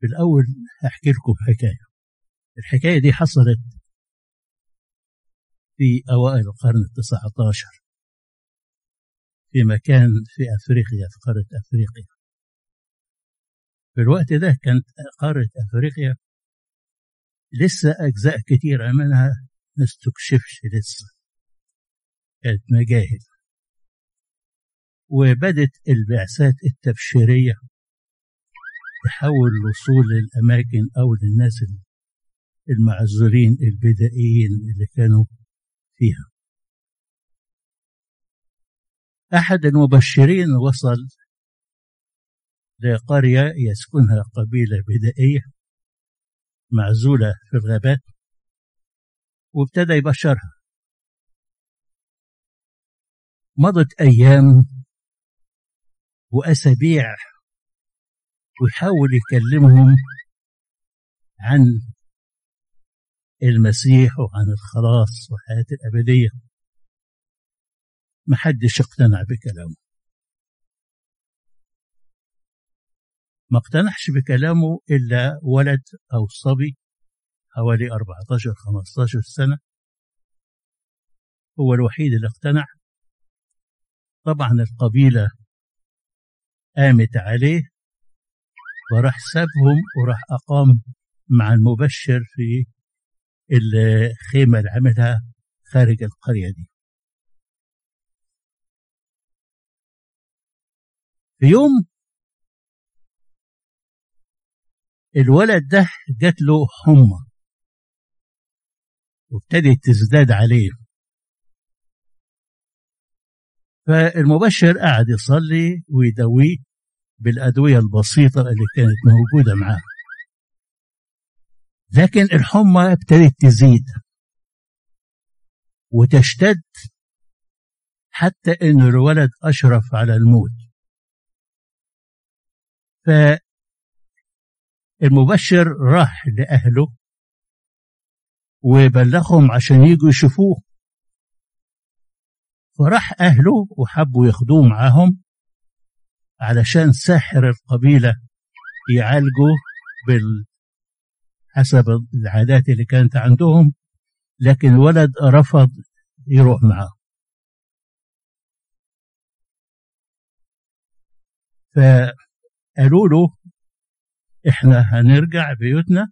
في الأول هحكي لكم حكاية. الحكاية دي حصلت في أوائل القرن التسعة عشر في مكان في أفريقيا في قارة أفريقيا. في الوقت ده كانت قارة أفريقيا لسه أجزاء كتيرة منها ما استكشفش لسه. كانت مجاهل. وبدت البعثات التبشيرية. تحاول الوصول للأماكن أو للناس المعذورين البدائيين اللي كانوا فيها. أحد المبشرين وصل لقرية يسكنها قبيلة بدائية معزولة في الغابات وابتدى يبشرها. مضت أيام وأسابيع ويحاول يكلمهم عن المسيح وعن الخلاص والحياة الأبدية. محدش اقتنع بكلامه. ما اقتنعش بكلامه إلا ولد أو صبي حوالي 14 15 سنة. هو الوحيد اللي اقتنع. طبعا القبيلة قامت عليه. وراح سابهم وراح أقام مع المبشر في الخيمة اللي عملها خارج القرية دي. في يوم الولد ده جات له حمى وابتدت تزداد عليه. فالمبشر قعد يصلي ويدويه بالأدوية البسيطة اللي كانت موجودة معاه لكن الحمى ابتدت تزيد. وتشتد حتى إن الولد أشرف على الموت. فالمبشر راح لأهله وبلغهم عشان يجوا يشوفوه. فراح أهله وحبوا ياخدوه معاهم. علشان ساحر القبيلة يعالجوا بال حسب العادات اللي كانت عندهم لكن الولد رفض يروح معاه. فقالوا له إحنا هنرجع بيوتنا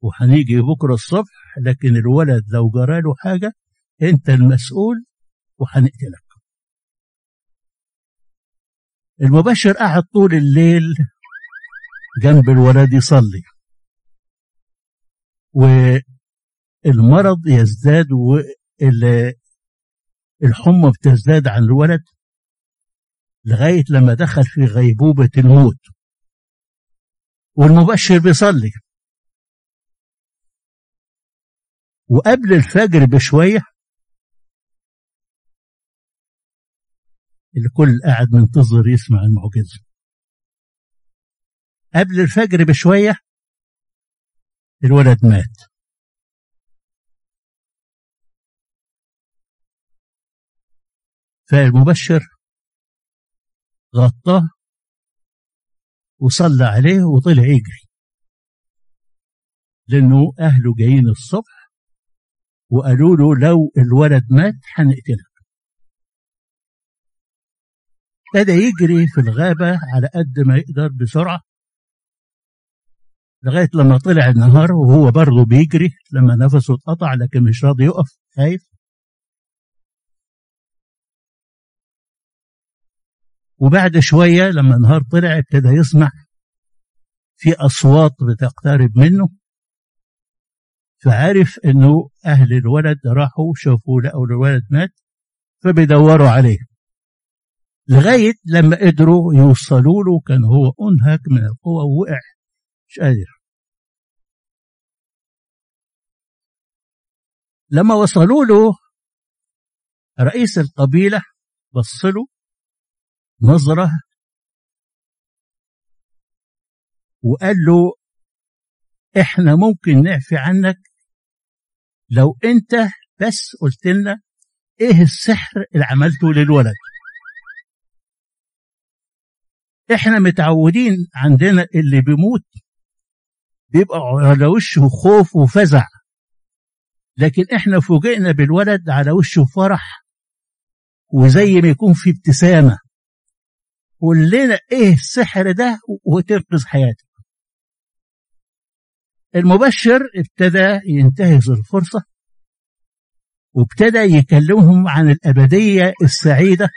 وهنيجي بكرة الصبح لكن الولد لو جراله حاجة أنت المسؤول وهنقتلك. المبشر قعد طول الليل جنب الولد يصلي. والمرض يزداد والحمى بتزداد عن الولد لغاية لما دخل في غيبوبة الموت. والمبشر بيصلي. وقبل الفجر بشوية الكل قاعد منتظر يسمع المعجزة. قبل الفجر بشوية الولد مات. فالمبشر غطاه وصلى عليه وطلع يجري. لأنه أهله جايين الصبح وقالوا له لو الولد مات هنقتلك. ابتدى يجري في الغابة على قد ما يقدر بسرعة. لغاية لما طلع النهار وهو برضه بيجري لما نفسه اتقطع لكن مش راضي يقف خايف. وبعد شوية لما النهار طلع ابتدى يسمع في أصوات بتقترب منه فعرف إنه أهل الولد راحوا شافوا لقوا الولد مات فبيدوروا عليه. لغاية لما قدروا يوصلوا له كان هو أنهك من القوة ووقع مش قادر. لما وصلوا له رئيس القبيلة بص له نظرة وقال له إحنا ممكن نعفي عنك لو أنت بس قلت لنا إيه السحر اللي عملته للولد؟ إحنا متعودين عندنا اللي بيموت بيبقى على وشه خوف وفزع. لكن إحنا فوجئنا بالولد على وشه فرح وزي ما يكون في ابتسامة. قول لنا إيه السحر ده وتنقذ حياتك. المبشر ابتدى ينتهز الفرصة وابتدى يكلمهم عن الأبدية السعيدة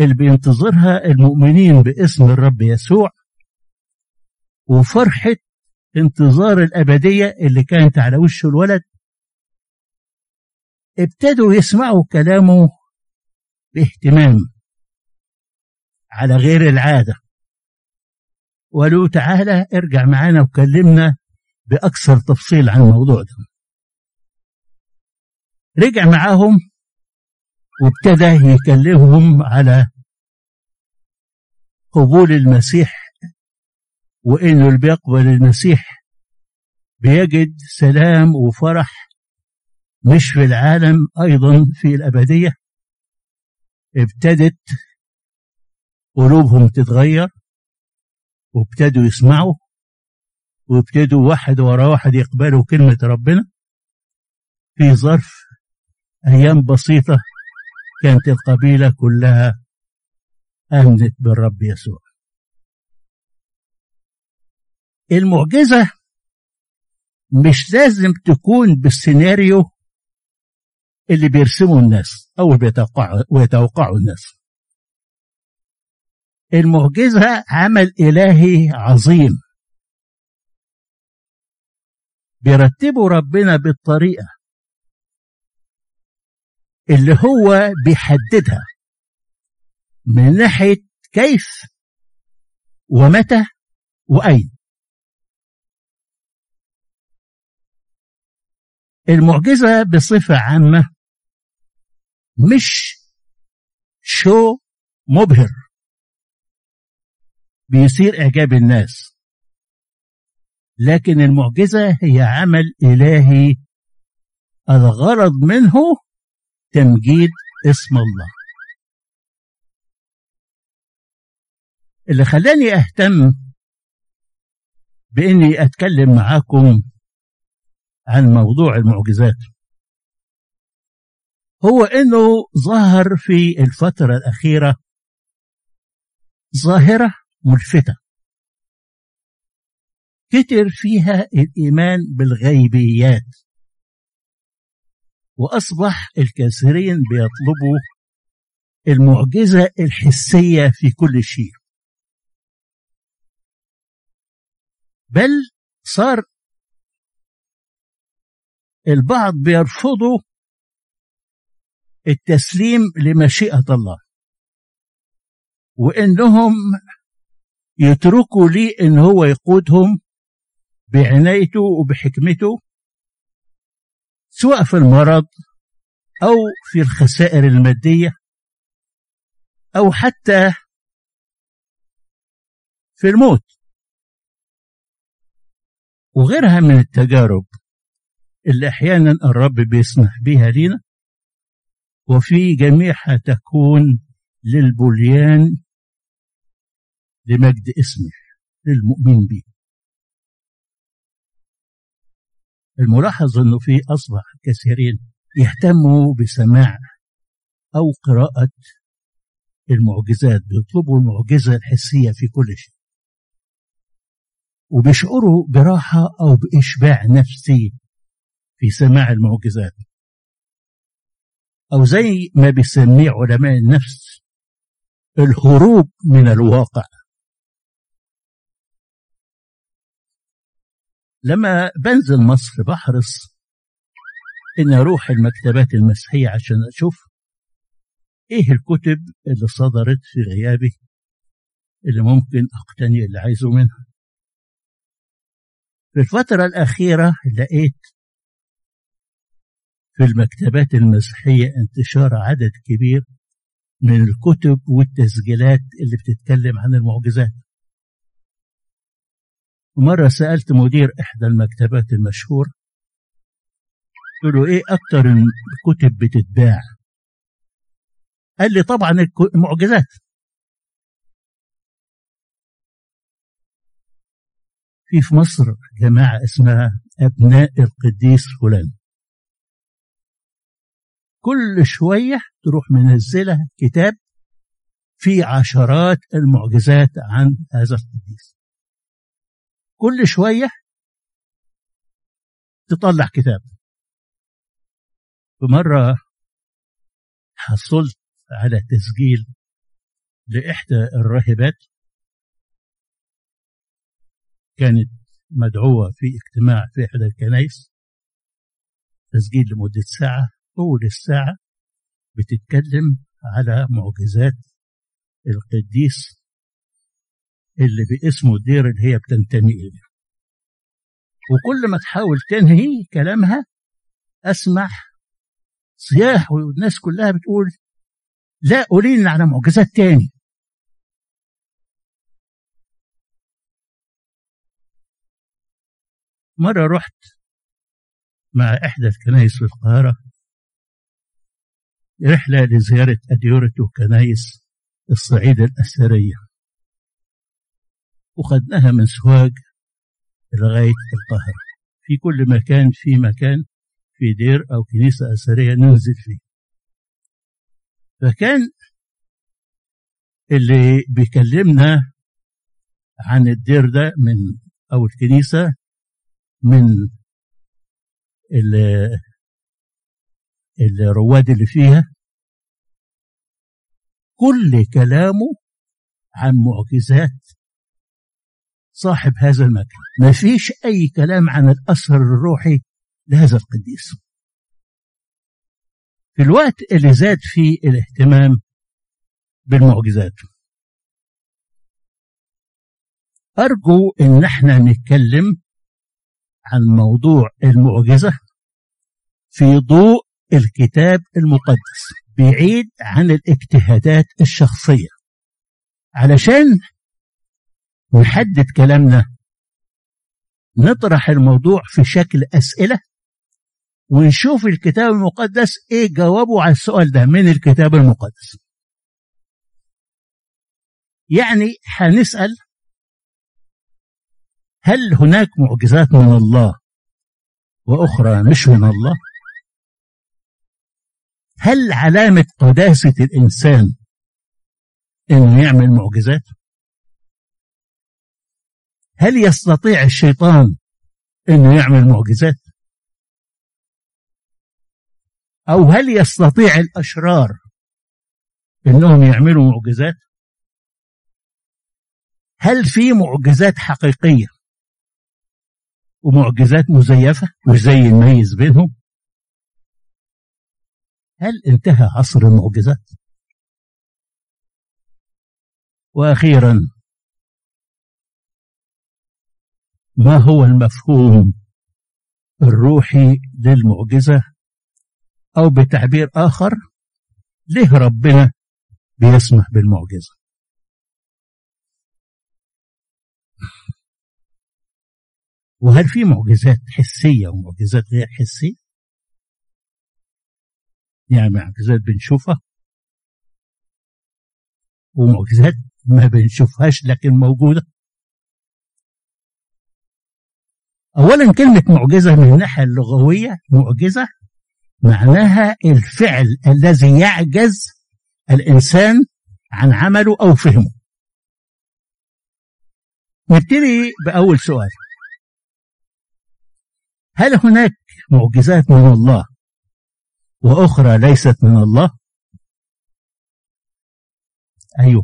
اللي بينتظرها المؤمنين باسم الرب يسوع وفرحة انتظار الأبدية اللي كانت على وش الولد. ابتدوا يسمعوا كلامه باهتمام على غير العادة. وقالوا تعالى ارجع معانا وكلمنا بأكثر تفصيل عن الموضوع ده. رجع معاهم وابتدى يكلمهم على قبول المسيح وإنه اللي بيقبل المسيح. بيجد سلام وفرح مش في العالم أيضا في الأبدية. ابتدت قلوبهم تتغير وابتدوا يسمعوا وابتدوا واحد ورا واحد يقبلوا كلمة ربنا. في ظرف أيام بسيطة كانت القبيلة كلها آمنت بالرب يسوع. المعجزة مش لازم تكون بالسيناريو اللي بيرسمه الناس أو ويتوقعوا الناس. المعجزة عمل إلهي عظيم. بيرتبه ربنا بالطريقة اللي هو بيحددها من ناحية كيف ومتى وأين. المعجزة بصفة عامة مش شو مبهر. بيثير إعجاب الناس. لكن المعجزة هي عمل إلهي. الغرض منه تمجيد اسم الله. اللي خلاني أهتم بإني أتكلم معاكم عن موضوع المعجزات هو إنه ظهر في الفترة الأخيرة ظاهرة ملفتة كتر فيها الإيمان بالغيبيات. وأصبح الكثيرين بيطلبوا المعجزة الحسية في كل شيء. بل صار البعض بيرفضوا التسليم لمشيئة الله وإنهم يتركوا لي إن هو يقودهم بعنايته وبحكمته سواء في المرض أو في الخسائر المادية أو حتى في الموت. وغيرها من التجارب اللي أحيانا الرب بيسمح بها لنا وفي جميعها تكون للبليان لمجد اسمه للمؤمن به الملاحظ أنه في أصبح كثيرين يهتموا بسماع أو قراءة المعجزات بيطلبوا المعجزة الحسية في كل شيء. وبيشعروا براحة أو بإشباع نفسي في سماع المعجزات. أو زي ما بيسميه علماء النفس الهروب من الواقع. لما بنزل مصر بحرص إن أروح المكتبات المسيحية عشان أشوف إيه الكتب اللي صدرت في غيابي اللي ممكن أقتني اللي عايزه منها. في الفترة الأخيرة لقيت في المكتبات المسيحية انتشار عدد كبير من الكتب والتسجيلات اللي بتتكلم عن المعجزات. ومرة سألت مدير إحدى المكتبات المشهورة قلت له إيه أكتر الكتب بتتباع؟ قال لي طبعا المعجزات. في في مصر جماعة اسمها أبناء القديس فلان. كل شوية تروح منزلة كتاب في عشرات المعجزات عن هذا القديس. كل شوية تطلع كتاب. بمرة حصلت على تسجيل لإحدى الراهبات. كانت مدعوة في اجتماع في إحدى الكنائس. تسجيل لمدة ساعة طول الساعة بتتكلم على معجزات القديس اللي باسمه الدير اللي هي بتنتمي إليه. وكل ما تحاول تنهي كلامها أسمع صياح والناس كلها بتقول لا قولي لنا على معجزات تاني. مرة رحت مع إحدى الكنائس في القاهرة. رحلة لزيارة أديرة وكنائس الصعيد الأثرية. وخدناها من سواج لغاية القاهرة. في كل مكان في مكان في دير أو كنيسة أثرية ننزل فيه. فكان اللي بيكلمنا عن الدير ده من أو الكنيسة من الرواد اللي فيها. كل كلامه عن معجزات صاحب هذا المكان. ما فيش أي كلام عن الأثر الروحي لهذا القديس. في الوقت اللي زاد فيه الاهتمام بالمعجزات. أرجو إن إحنا نتكلم عن موضوع المعجزة في ضوء الكتاب المقدس بعيد عن الاجتهادات الشخصية. علشان نحدد كلامنا. نطرح الموضوع في شكل أسئلة ونشوف الكتاب المقدس إيه جوابه على السؤال ده من الكتاب المقدس. يعني هنسأل هل هناك معجزات من الله وأخرى مش من الله؟ هل علامة قداسة الإنسان إنه يعمل معجزات؟ هل يستطيع الشيطان إنه يعمل معجزات؟ أو هل يستطيع الأشرار إنهم يعملوا معجزات؟ هل في معجزات حقيقية ومعجزات مزيفة وازاي نميز بينهم؟ هل انتهى عصر المعجزات؟ وأخيرا ما هو المفهوم الروحي للمعجزة أو بتعبير آخر ليه ربنا بيسمح بالمعجزة؟ وهل في معجزات حسية ومعجزات غير حسية؟ يعني معجزات بنشوفها ومعجزات ما بنشوفهاش لكن موجودة. أولا كلمة معجزة من الناحية اللغوية معجزة معناها الفعل الذي يعجز الإنسان عن عمله أو فهمه. نبتدي بأول سؤال. هل هناك معجزات من الله وأخرى ليست من الله؟ أيوه.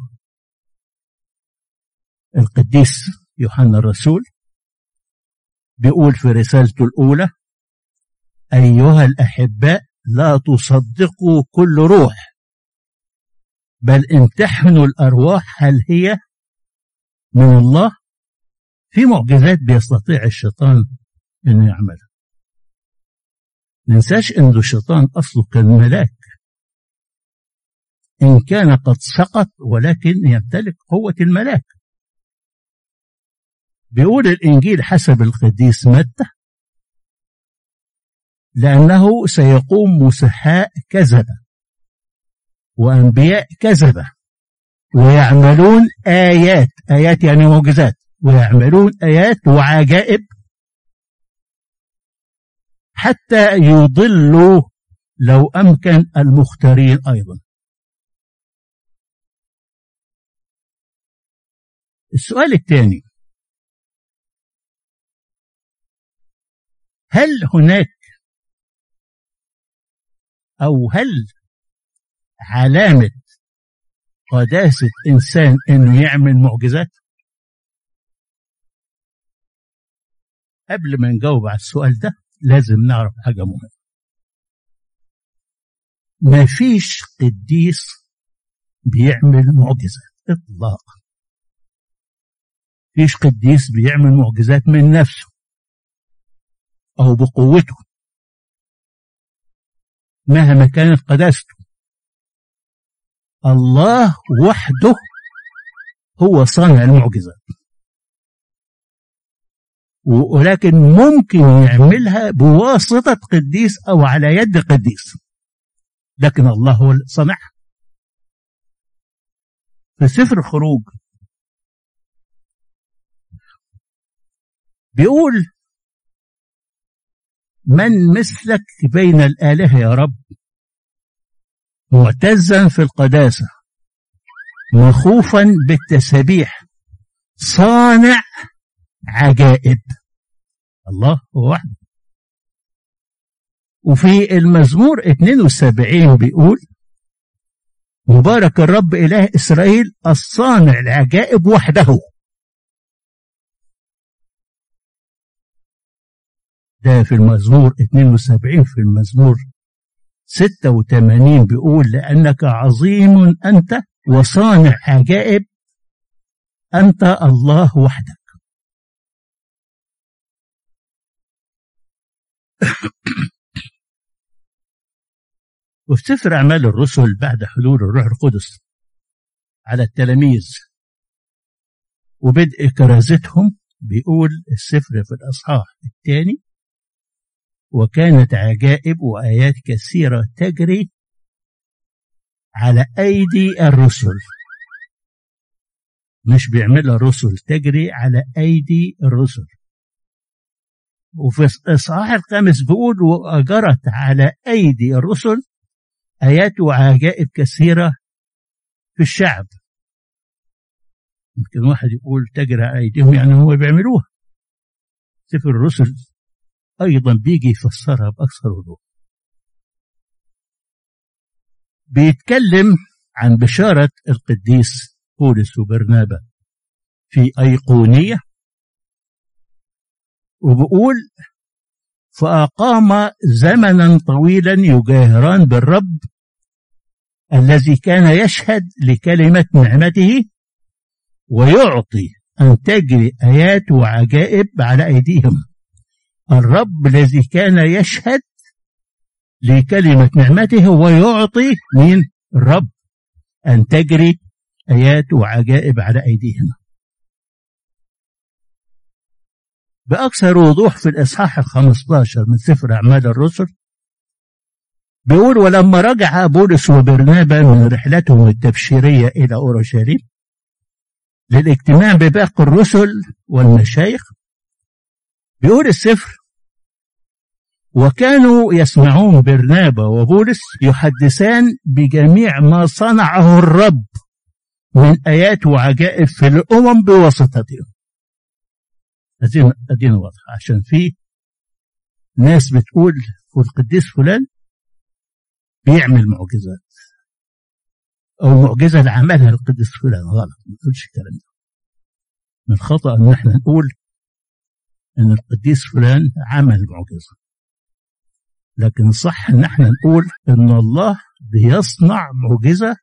القديس يوحنا الرسول بيقول في رسالته الأولى أيها الأحباء لا تصدقوا كل روح بل امتحنوا الأرواح هل هي من الله؟ في معجزات بيستطيع الشيطان أنه يعملها. ننساش أن الشيطان أصله كان ملاك. إن كان قد سقط ولكن يمتلك قوة الملاك. بيقول الإنجيل حسب القديس متى؟ لأنه سيقوم مسحاء كذبة وأنبياء كذبة ويعملون آيات آيات يعني معجزات ويعملون آيات وعجائب حتى يضلوا لو أمكن المختارين أيضا. السؤال الثاني هل هناك أو هل علامة قداسة إنسان إنه يعمل معجزات؟ قبل ما نجاوب على السؤال ده لازم نعرف حاجة مهمة. ما فيش قديس بيعمل معجزات إطلاقا. فيش قديس بيعمل معجزات من نفسه. أو بقوته. مهما كانت قداسته. الله وحده هو صانع المعجزات. ولكن ممكن يعملها بواسطة قديس أو على يد قديس. لكن الله هو صنعها في سفر الخروج بيقول من مثلك بين الآلهة يا رب؟ معتزا في القداسة مخوفا بالتسابيح صانع عجائب. الله هو واحد. وفي المزمور 72 بيقول مبارك الرب إله إسرائيل الصانع العجائب وحده. ده في المزمور 72 في المزمور. 86 بيقول لأنك عظيم أنت وصانع عجائب أنت الله وحدك. وفي سفر أعمال الرسل بعد حلول الروح القدس على التلاميذ. وبدء كرازتهم بيقول السفر في الأصحاح الثاني وكانت عجائب وآيات كثيرة تجري على أيدي الرسل. مش بيعملها الرسل تجري على أيدي الرسل. وفي الإصحاح الخامس بيقول وأجرت على أيدي الرسل. آيات وعجائب كثيرة في الشعب. يمكن واحد يقول تجري على أيديهم يعني هو بيعملوها. سفر الرسل أيضا بيجي يفسرها بأكثر وضوح بيتكلم عن بشارة القديس بولس وبرنابا في أيقونية وبقول فأقام زمنا طويلا يجاهران بالرب الذي كان يشهد لكلمة نعمته ويعطي أن تجري آيات وعجائب على أيديهم. الرب الذي كان يشهد لكلمة نعمته ويعطي من الرب. أن تجري آيات وعجائب على أيديهم بأكثر وضوح في الإصحاح الخمستاشر من سفر أعمال الرسل بيقول ولما رجع بولس وبرنابا من رحلتهم التبشيرية إلى أورشليم للاجتماع بباقي الرسل والمشايخ بيقول السفر وكانوا يسمعون برنابا وبولس يحدثان بجميع ما صنعه الرب من آيات وعجائب في الأمم بواسطتهم. أدينا واضحة عشان في ناس بتقول والقديس فلان بيعمل معجزات أو معجزة اللي عملها القديس فلان. غلط. ما نقولش الكلام ده. من الخطأ إن إحنا نقول إن القديس فلان عمل معجزة. لكن الصح إن إحنا نقول إن الله بيصنع معجزة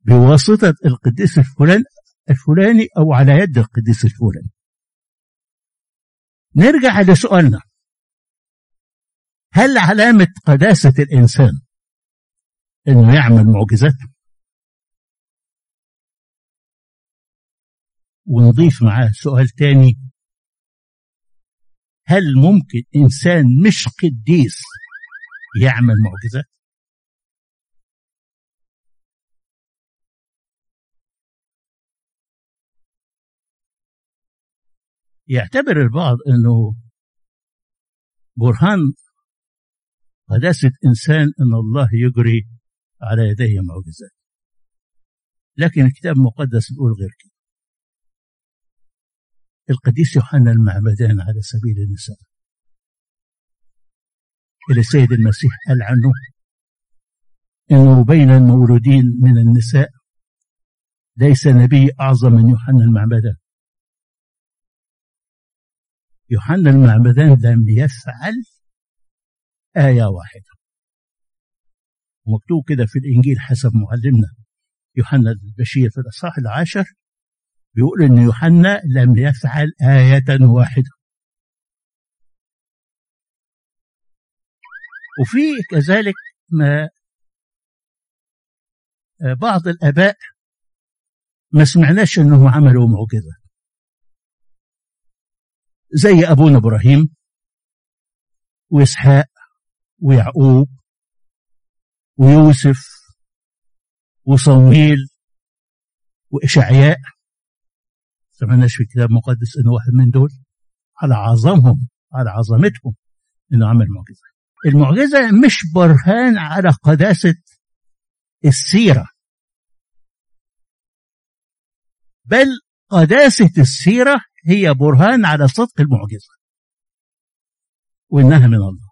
بواسطة القديس الفلان الفلاني أو على يد القديس الفلاني. نرجع لسؤالنا. هل علامة قداسة الإنسان إنه يعمل معجزات؟ ونضيف معاه سؤال تاني هل ممكن إنسان مش قديس يعمل معجزات؟ يعتبر البعض أنه برهان قداسة إنسان أن الله يجري على يديه معجزات لكن الكتاب المقدس بيقول غير كده القديس يوحنا المعمدان على سبيل المثال اللي السيد المسيح قال عنه إنه بين المولودين من النساء. ليس نبي أعظم من يوحنا المعمدان يوحنا المعمدان لم يفعل آية واحدة. ومكتوب كده في الإنجيل حسب معلمنا يوحنا البشير في الأصحاح العاشر. بيقول إن يوحنا لم يفعل آية واحدة. وفي كذلك ما بعض الآباء ما سمعناش إنهم عملوا معجزة. زي أبونا إبراهيم وإسحاق ويعقوب ويوسف وصمويل وإشعياء. سمعناش في الكتاب المقدس إنه واحد من دول على عظمهم على عظمتهم إنه عمل معجزة. المعجزة مش برهان على قداسة السيرة. بل قداسة السيرة هي برهان على صدق المعجزة وإنها من الله.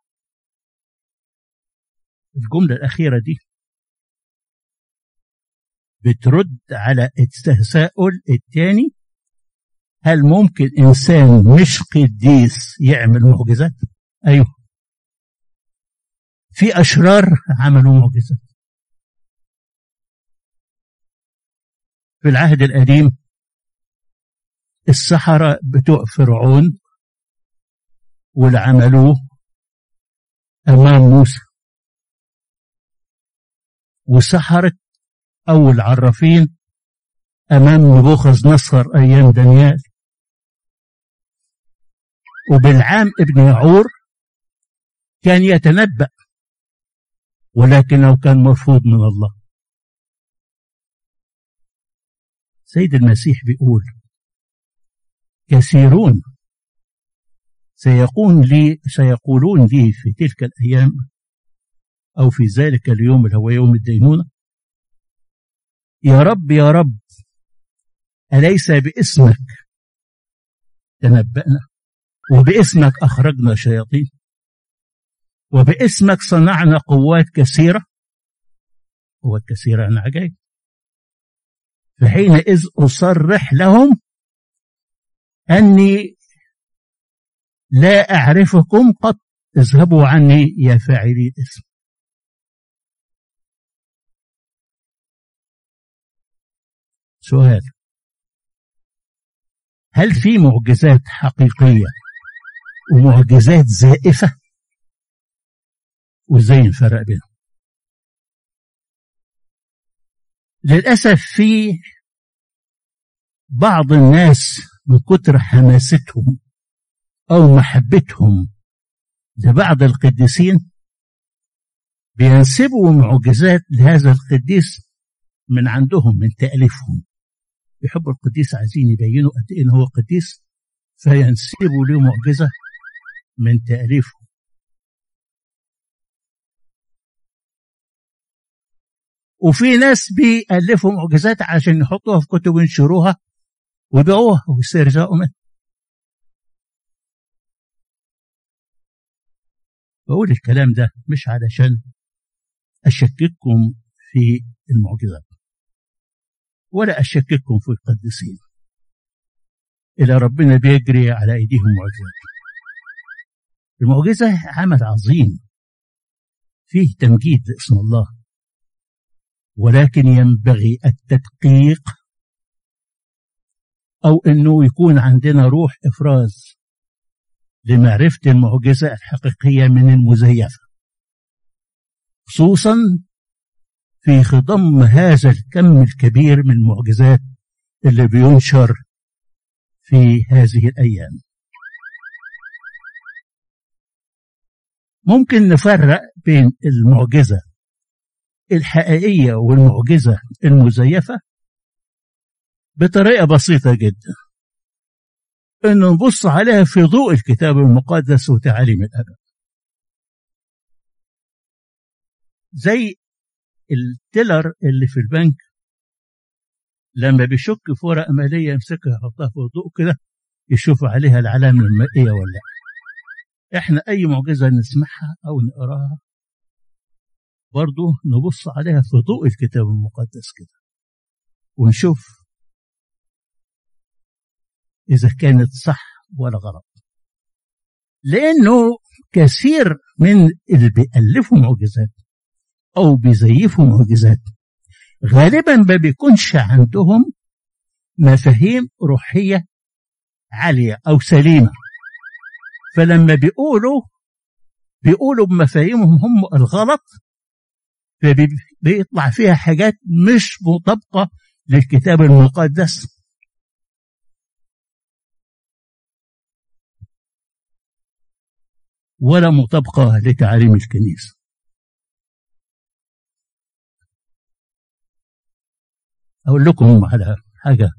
الجملة الأخيرة دي بترد على التساؤل الثاني هل ممكن إنسان مش قديس يعمل معجزات؟ أيوه. في أشرار عملوا معجزات. في العهد القديم السحرة بتوع فرعون واللي عملوه أمام موسى. وسحرة أو العرافين أمام نبوخذ نصر أيام دانيال. وبالعام ابن يعور كان يتنبأ ولكنه كان مرفوض من الله. سيد المسيح بيقول كثيرون سيقول لي سيقولون لي في تلك الأيام أو في ذلك اليوم اللي هو يوم الدينونة يا رب يا رب أليس باسمك؟ تنبأنا. وباسمك أخرجنا شياطين. وباسمك صنعنا قوات كثيرة. قوات كثيرة عن عجائب فحينئذ أصرح لهم أني لا أعرفكم قط. اذهبوا عني يا فاعلي الاسم. سؤال. هل في معجزات حقيقية؟ ومعجزات زائفة وازاي نفرق بينهم. للأسف في بعض الناس من كتر حماستهم أو محبتهم لبعض القديسين بينسبوا معجزات لهذا القديس من عندهم من تأليفهم. يحبوا القديس عايزين يبينوا قد إيه هو قديس فينسبوا له معجزة. من تأليفهم وفي ناس بيألفوا معجزات عشان يحطوها في كتب وينشروها ويبيعوها ويسترزقوا منها. بقول الكلام ده مش علشان أشكككم في المعجزات ولا أشكككم في القديسين. إلى ربنا بيجري على أيديهم معجزات. المعجزة عمل عظيم. فيه تمجيد لاسم الله. ولكن ينبغي التدقيق أو أنه يكون عندنا روح إفراز لمعرفة المعجزة الحقيقية من المزيفة. خصوصا في خضم هذا الكم الكبير من المعجزات اللي بينشر في هذه الأيام. ممكن نفرق بين المعجزة الحقيقية والمعجزة المزيفة بطريقة بسيطة جدا. أن نبص عليها في ضوء الكتاب المقدس وتعاليم الأدب. زي التيلر اللي في البنك لما بيشك في ورقة مالية يمسكها يحطها في الضوء كده يشوف عليها العلامة المائية ولا لا. إحنا أي معجزة نسمعها أو نقراها برضو نبص عليها في ضوء الكتاب المقدس كده ونشوف إذا كانت صح ولا غلط. لأنه كثير من اللي بيألفوا معجزات أو بيزيفوا معجزات غالبا ما بيكونش عندهم مفاهيم روحية عالية أو سليمة. فلما بيقولوا بيقولوا بمفاهيمهم هم الغلط فبيطلع فيها حاجات مش مطابقة للكتاب المقدس. ولا مطابقة لتعاليم الكنيسة. أقول لكم على حاجة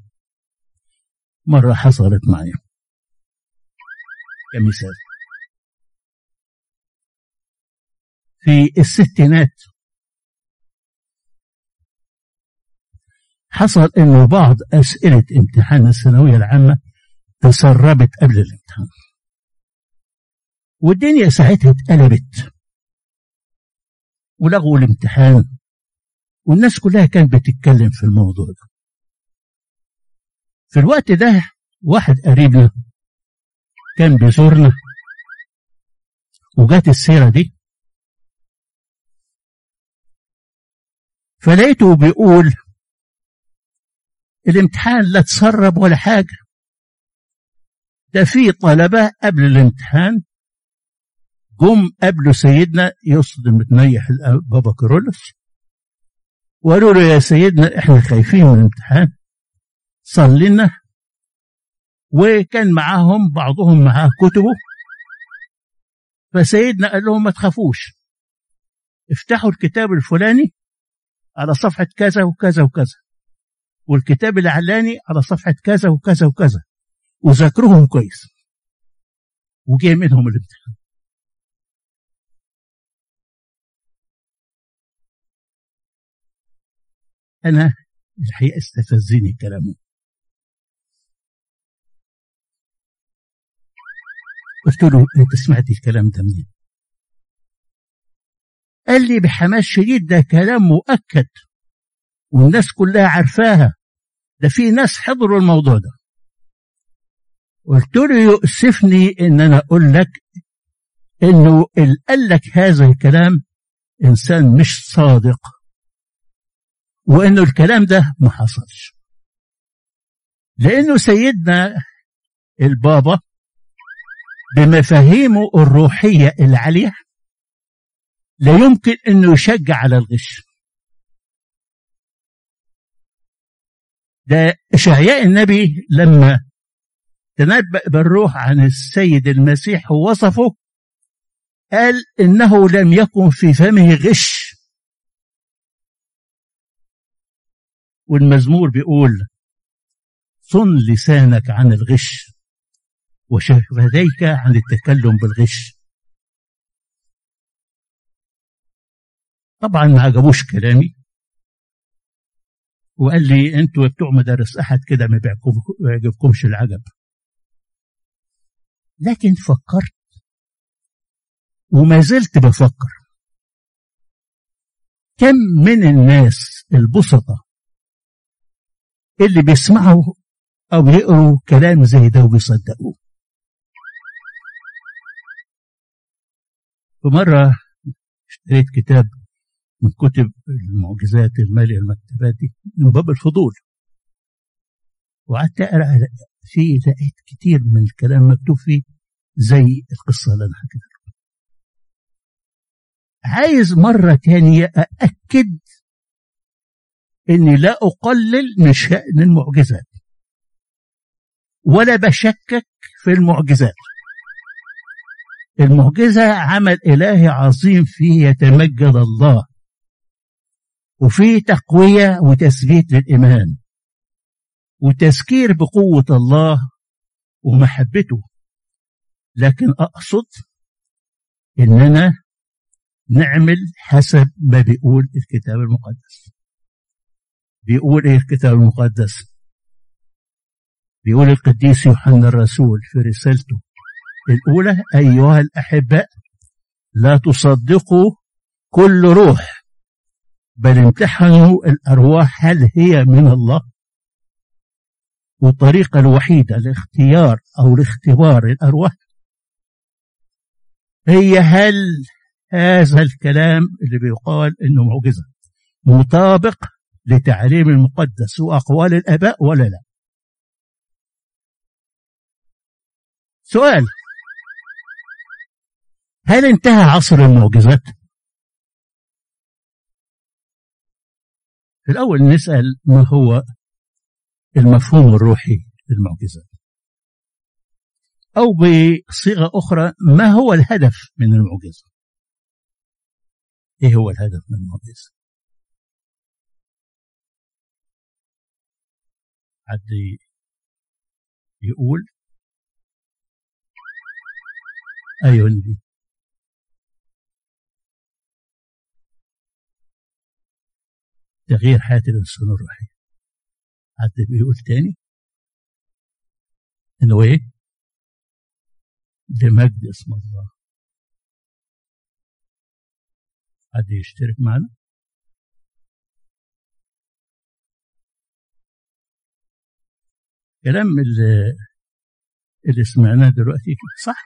مرة حصلت معي. كمثال في الستينات حصل إنه بعض أسئلة امتحان الثانوية العامة تسربت قبل الامتحان. والدنيا ساعتها اتقلبت. ولغوا الامتحان. والناس كلها كانت بتتكلم في الموضوع ده. في الوقت ده واحد قريبنا كان بيزورنا. وجات السيرة دي. فلقيته بيقول الامتحان لا تسرب ولا حاجة. ده في طلبة قبل الامتحان جم قبلوا سيدنا يقصد متنيح بابا كيرلس وقالوا له يا سيدنا إحنا خايفين من الامتحان. صلي لنا وكان معاهم بعضهم معاه كتبه. فسيدنا قال لهم ما تخافوش. افتحوا الكتاب الفلاني على صفحة كذا وكذا وكذا. والكتاب العلاني على صفحة كذا وكذا وكذا. وذاكروهم كويس. وجاي منهم الامتحان. أنا الحقيقة استفزني كلامه. قلت له أنت سمعت الكلام ده منين؟ قال لي بحماس شديد ده كلام مؤكد والناس كلها عارفاها. ده في ناس حضروا الموضوع ده. قلت له يؤسفني إن أنا أقول لك إنه اللي قال لك هذا الكلام إنسان مش صادق وإنه الكلام ده ما حصلش. لأنه سيدنا البابا بمفاهيمه الروحية العالية لا يمكن انه يشجع على الغش. ده إشعياء النبي لما تنبأ بالروح عن السيد المسيح ووصفه قال إنه لم يكن في فمه غش. والمزمور بيقول صن لسانك عن الغش. وشفتيك عن التكلم بالغش. طبعا ما عجبوش كلامي. وقال لي أنتوا بتوع مدارس أحد كده ما بيعجبكمش العجب. لكن فكرت. وما زلت بفكر. كم من الناس البسطة اللي بيسمعوا أو يقروا كلام زي ده وبيصدقوه؟ فمرة اشتريت كتاب من كتب المعجزات المالية المكتبات دي من باب الفضول. وقعدت أقرأ فيه لقيت كتير من الكلام مكتوب فيه زي القصة اللي أنا حكيتها. عايز مرة تانية أأكد إني لا أقلل من شأن المعجزات. ولا بشكك في المعجزات. المعجزة عمل إلهي عظيم فيه يتمجد الله وفيه تقوية وتثبيت للإيمان وتذكير بقوة الله ومحبته. لكن أقصد إننا نعمل حسب ما بيقول الكتاب المقدس. بيقول إيه الكتاب المقدس؟ بيقول القديس يوحنا الرسول في رسالته الأولى أيها الأحباء لا تصدقوا كل روح بل امتحنوا الأرواح هل هي من الله؟ والطريقة الوحيدة لاختيار أو لاختبار الأرواح هي هل هذا الكلام اللي بيقال إنه معجزة مطابق لتعليم المقدس وأقوال الآباء ولا لا؟ سؤال هل انتهى عصر المعجزات؟ الأول نسأل ما هو المفهوم الروحي للمعجزات. أو بصيغة أخرى ما هو الهدف من المعجزة؟ إيه هو الهدف من المعجزة؟ حد يقول؟ أيها النبي. تغيير حياة الإنسان الروحي حد بيقول تاني؟ إنه إيه؟ لمجد اسم الله. حد يشترك معنا؟ كلام اللي, اللي سمعناه دلوقتي صح.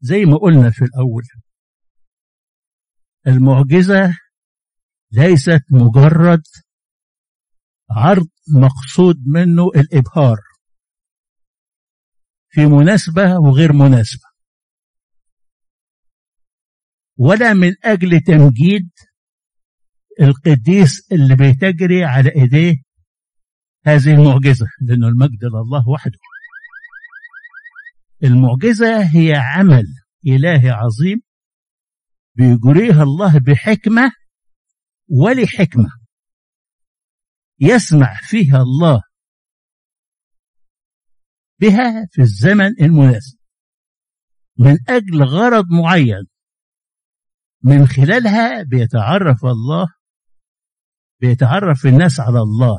زي ما قلنا في الأول المعجزة ليست مجرد عرض مقصود منه الإبهار. في مناسبة وغير مناسبة. ولا من أجل تمجيد القديس اللي بيتجري على إيديه هذه المعجزة لأنه المجد لله وحده. المعجزة هي عمل إلهي عظيم بيجريها الله بحكمة ولحكمة. يسمع فيها الله بها في الزمن المناسب. من أجل غرض معين من خلالها بيتعرف الله بيتعرف الناس على الله.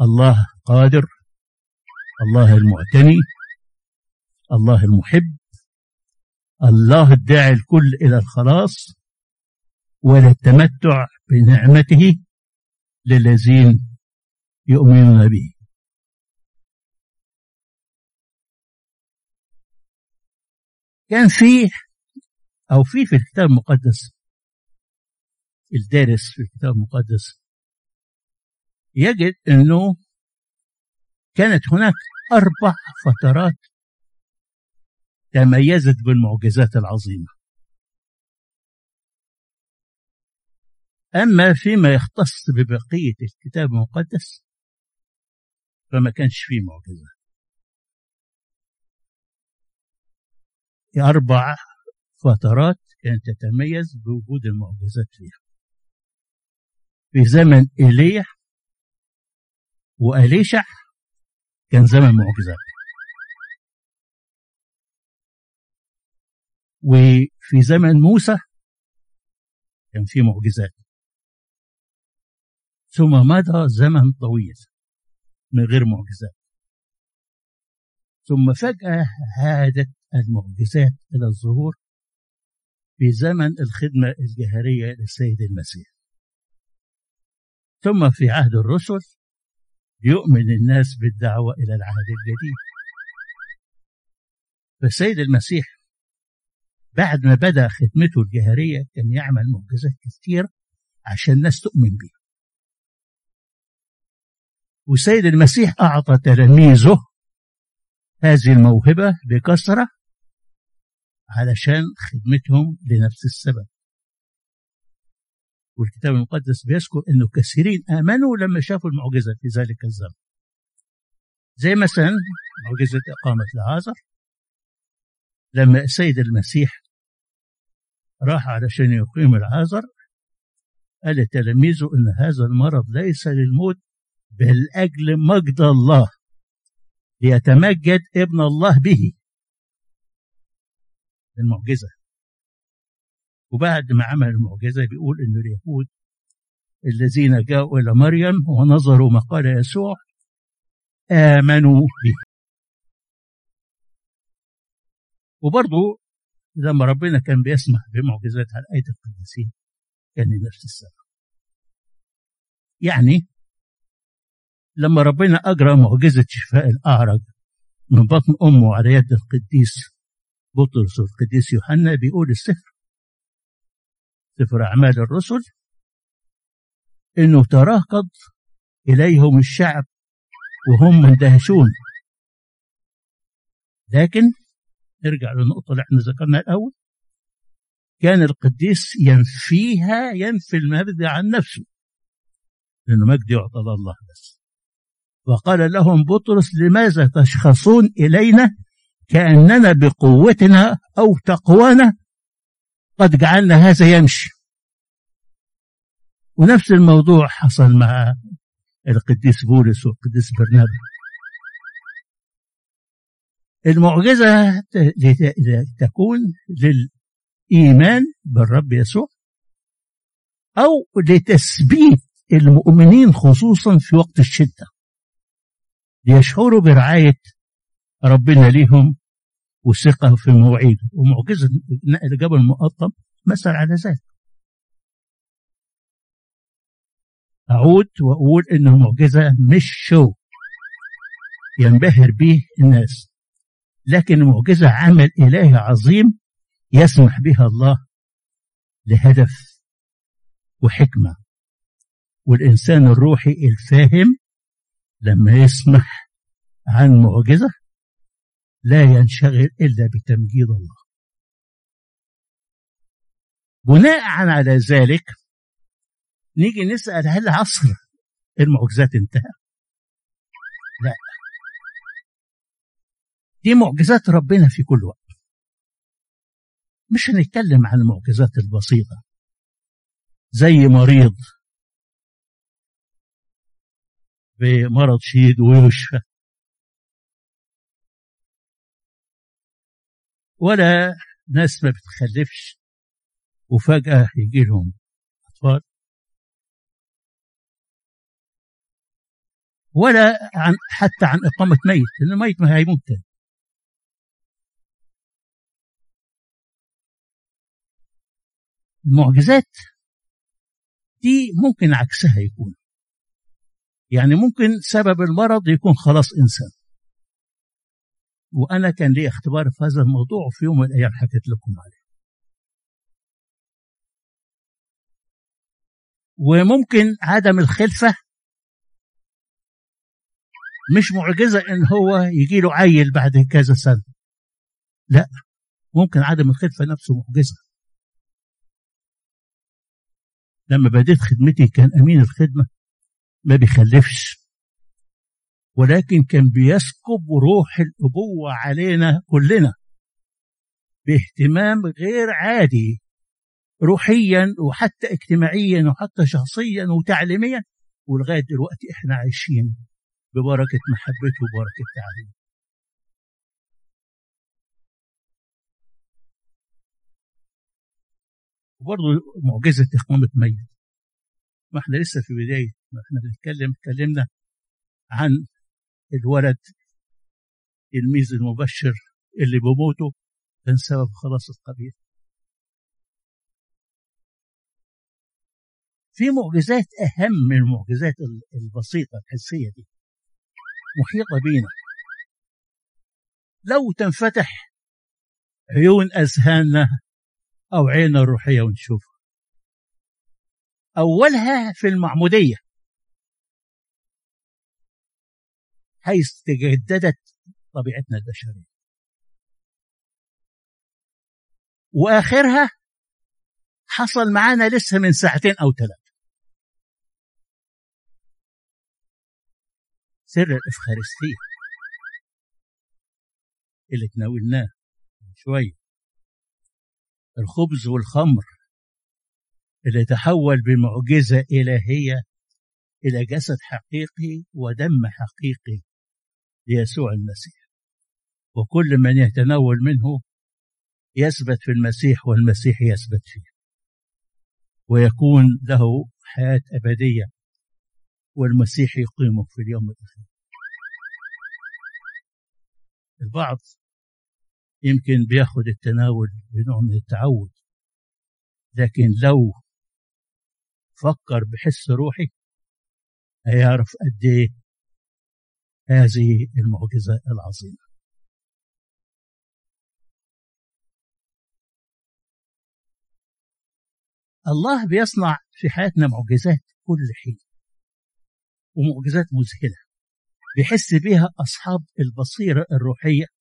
الله قادر الله المعتني الله المحب الله الداعي الكل إلى الخلاص وللتمتع بنعمته للذين يؤمنون به. كان فيه أو في في الكتاب المقدس الدارس في الكتاب المقدس يجد أنه كانت هناك أربع فترات تميزت بالمعجزات العظيمة. أما فيما يختص ببقية الكتاب المقدس فما كانش فيه معجزة أربع فترات كانت تتميز بوجود المعجزات فيها. في زمن إيليا وأليشع كان زمن معجزات. وفي زمن موسى كان في معجزات. ثم مضى زمن طويل من غير معجزات. ثم فجأة هادت المعجزات إلى الظهور في زمن الخدمة الجهرية للسيد المسيح. ثم في عهد الرسل يؤمن الناس بالدعوة إلى العهد الجديد. فالسيد المسيح بعد ما بدأ خدمته الجهرية كان يعمل معجزات كثيرة عشان الناس تؤمن به والسيد المسيح أعطى تلاميذه هذه الموهبة بكثرة علشان خدمتهم لنفس السبب. والكتاب المقدس بيذكر إنه كثيرين آمنوا لما شافوا المعجزة في ذلك الزمن. زي مثلا معجزة إقامة العازر لما السيد المسيح راح علشان يقيم العازر قال لتلاميذه إن هذا المرض ليس للموت بل أجل مجد الله ليتمجد ابن الله به. المعجزة. وبعد ما عمل المعجزة بيقول إن اليهود الذين جاءوا إلى مريم ونظروا ما قال يسوع آمنوا. به وبرضه لما ربنا كان بيسمح بمعجزات على أيدي القديسين كان نفس السبب يعني لما ربنا أجرى معجزة شفاء الأعرج من بطن أمه على يد القديس بطرس والقديس يوحنا بيقول السفر. سفر أعمال الرسل. إنه تراكض إليهم الشعب وهم مندهشون. لكن نرجع للنقطة اللي إحنا ذكرناها الأول. كان القديس ينفيها ينفي المجد عن نفسه. لأنه مجد يعطى الله بس. وقال لهم بطرس لماذا تشخصون إلينا كأننا بقوتنا أو تقوانا؟ قد جعلنا هذا يمشي. ونفس الموضوع حصل مع القديس بولس والقديس برنابا المعجزة تكون للإيمان بالرب يسوع أو لتثبيت المؤمنين خصوصا في وقت الشدة ليشعروا برعاية ربنا ليهم وثقة في مواعيده. ومعجزة نقل جبل المقطم مثل على ذلك. أعود وأقول إنه معجزة مش شو ينبهر به الناس. لكن معجزة عمل إلهي عظيم يسمح بها الله لهدف وحكمة. والإنسان الروحي الفاهم لما يسمح عن معجزة لا ينشغل إلا بتمجيد الله. بناء على ذلك نيجي نسأل هل عصر المعجزات انتهى؟ دي معجزات ربنا في كل وقت. مش هنتكلم عن المعجزات البسيطة. زي مريض بمرض شديد ويشفى. ولا ناس ما بتخلفش. وفجأة يجي لهم أطفال. ولا عن حتى عن إقامة ميت لأن الميت ما هيموت تاني. المعجزات دي ممكن عكسها يكون. يعني ممكن سبب المرض يكون خلاص إنسان. وأنا كان لي اختبار في هذا الموضوع وفي يوم من الأيام حكيت لكم عليه. وممكن عدم الخلفة مش معجزة إن هو يجي له عيل بعد كذا سنة. لا ممكن عدم الخلفة نفسه معجزة. لما بديت خدمتي كان أمين الخدمة ما بيخلفش. ولكن كان بيسكب روح الأبوة علينا كلنا باهتمام غير عادي روحيا وحتى اجتماعيا وحتى شخصيا وتعليميا. ولغاية دلوقتي إحنا عايشين ببركة محبته وبركة تعليمه. وبرضه معجزة إقامة ميت ما إحنا لسه في بداية ما إحنا بنتكلم اتكلمنا عن الولد الميز المبشر اللي بموته كان سبب خلاص القبيل في معجزات أهم من المعجزات البسيطة الحسية دي. محيطة بينا. لو تنفتح عيون أذهاننا أو عين الروحية ونشوفها أولها في المعمودية. حيث تجددت طبيعتنا البشرية. وآخرها حصل معانا لسه من ساعتين أو ثلاثة. سر الإفخارستية اللي تناولناه شوية. الخبز والخمر اللي تحول بمعجزة إلهية إلى جسد حقيقي ودم حقيقي ليسوع المسيح. وكل من يتناول منه يثبت في المسيح والمسيح يثبت فيه. ويكون له حياة أبدية والمسيح يقيمه في اليوم الأخير. البعض يمكن بياخد التناول بنوع من التعود. لكن لو فكر بحس روحي هيعرف قد إيه هذه المعجزة العظيمة. الله بيصنع في حياتنا معجزات كل حين ومعجزات مذهلة. بيحس بها أصحاب البصيرة الروحية.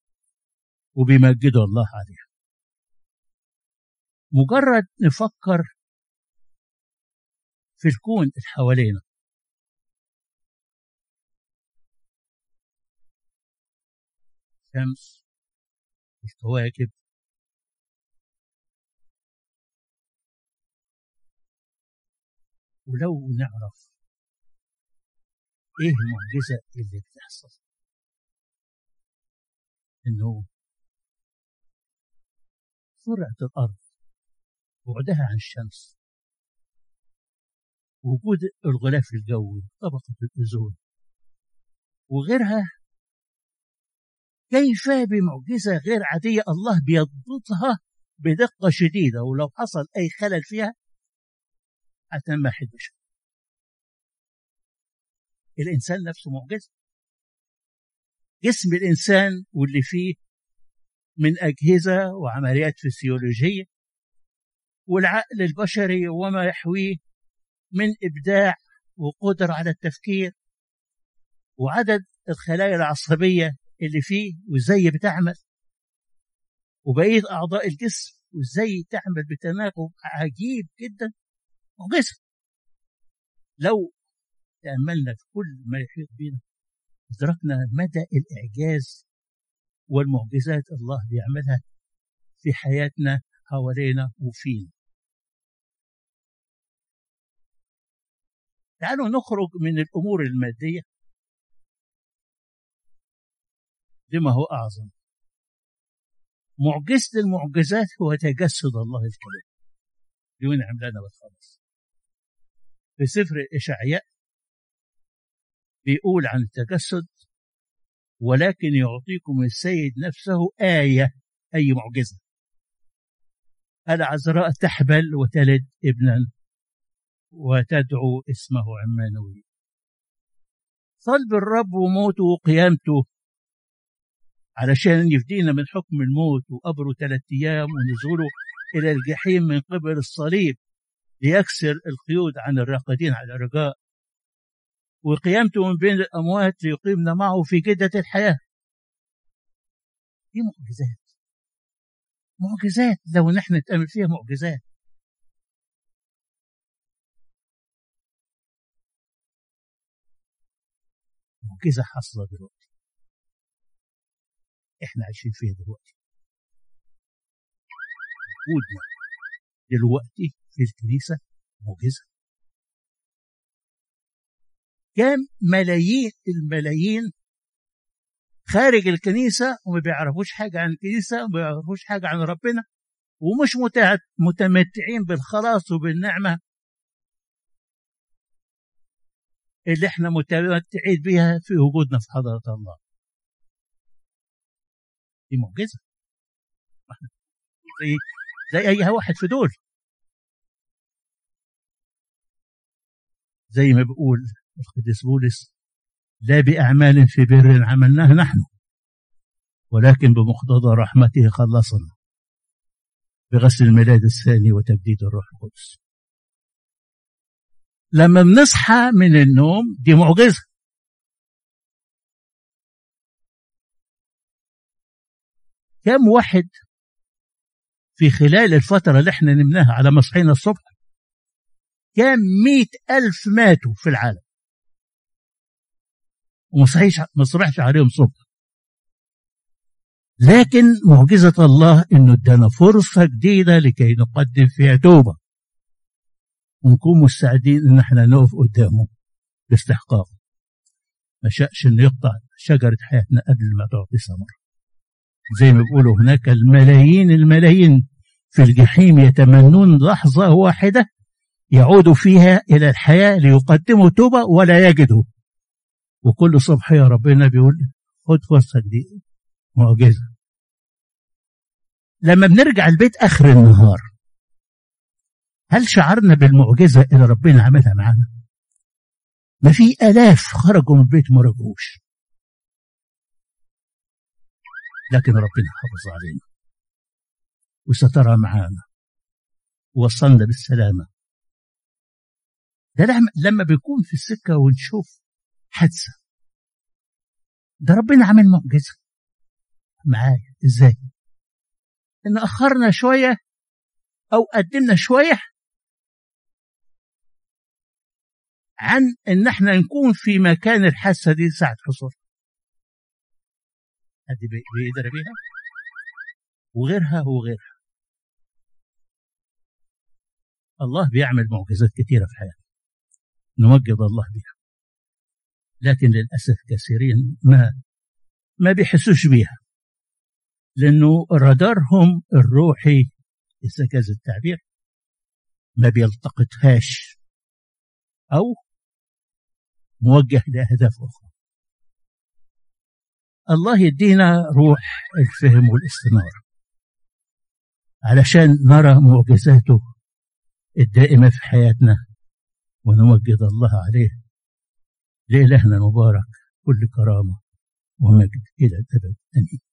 وبيمجدوا الله عليها. مجرد نفكر في الكون اللي حوالينا. الشمس الكواكب. ولو نعرف إيه المعجزة اللي بتحصل. إنه سرعة الأرض بعدها عن الشمس. وجود الغلاف الجوي طبقة الأوزون. وغيرها كيف بمعجزة غير عادية الله بيضبطها بدقة شديدة ولو حصل أي خلل فيها هتنمح البشر الإنسان نفسه معجزة. جسم الإنسان واللي فيه من أجهزة وعمليات فسيولوجية والعقل البشري وما يحويه من إبداع وقدرة على التفكير وعدد الخلايا العصبية اللي فيه وإزاي بتعمل وبقية أعضاء الجسم وإزاي تعمل بتناغم عجيب جدا معجزة لو تأملنا في كل ما يحيط بنا أدركنا مدى الإعجاز والمعجزات الله بيعملها في حياتنا حوالينا وفينا. تعالوا نخرج من الأمور المادية لما هو أعظم. معجزة المعجزات هو تجسد الله الكريم لينعم لنا بالخلاص. في سفر إشعياء بيقول عن التجسد ولكن يعطيكم السيد نفسه آية أي معجزة. العذراء تحبل وتلد ابنا وتدعو اسمه عمانويل صلب الرب وموته وقيامته علشان يفدينا من حكم الموت وقبره ثلاثة أيام ونزوله إلى الجحيم من قبل الصليب ليكسر القيود عن الراقدين على الرجاء. وقيامته من بين الأموات ليقيمنا معه في جدة الحياة. دي معجزات. معجزات. لو نحن نتأمل فيها معجزات. معجزة حاصلة دلوقتي. إحنا عايشين فيها دلوقتي. وجودنا دلوقتي في الكنيسة معجزة. كام ملايين الملايين خارج الكنيسة وما بيعرفوش حاجة عن الكنيسة وما بيعرفوش حاجة عن ربنا ومش متمتعين بالخلاص وبالنعمة اللي إحنا متمتعين بيها في وجودنا في حضرة الله. دي معجزة. زي زي أي واحد في دول. زي ما بيقول القديس بولس لا بأعمال في بر عملناه نحن ولكن بمقتضى رحمته خلصنا بغسل الميلاد الثاني وتجديد الروح القدس. لما بنصحى من النوم دي معجزة. كم واحد في خلال الفترة اللي إحنا نمناها على ما صحينا الصبح كم مئة ألف ماتوا في العالم؟ وما صحيش ما صبحش عليهم صبح. لكن معجزة الله إنه ادانا فرصة جديدة لكي نقدم فيها توبة. ونكون مستعدين إن إحنا نقف قدامه باستحقاق. ما شاءش إنه يقطع شجرة حياتنا قبل ما تعطي ثمر زي ما بيقولوا هناك الملايين الملايين في الجحيم يتمنون لحظة واحدة يعودوا فيها إلى الحياة ليقدموا توبة ولا يجدوا وكل صبح يا ربنا بيقول خد فرصة دي معجزة. لما بنرجع البيت آخر النهار هل شعرنا بالمعجزة اللي ربنا عملها معانا؟ ما في آلاف خرجوا من البيت ما رجعوش. لكن ربنا حافظ علينا. وسترى معانا. ووصلنا بالسلامة. ده لما بيكون في السكه ونشوف حادثة. ده ربنا عمل معجزة. معايا؟ إزاي؟ إن أخرنا شوية أو قدمنا شوية عن إن إحنا نكون في مكان الحاسه دي ساعة حصول حد بيقدر بيها وغيرها وغيرها. الله بيعمل معجزات كثيره في حياتنا. نمجد الله بها لكن للأسف كثيرين ما ما بيحسوش بيها لأنه رادارهم الروحي إذا جاز التعبير ما بيلتقطهاش أو موجه لأهداف أخرى. الله يدينا روح الفهم والاستناره علشان نرى معجزاته الدائمة في حياتنا ونمجد الله عليه لإلهنا المبارك؟ كل كرامة ومجد إلى الأبد. أمين.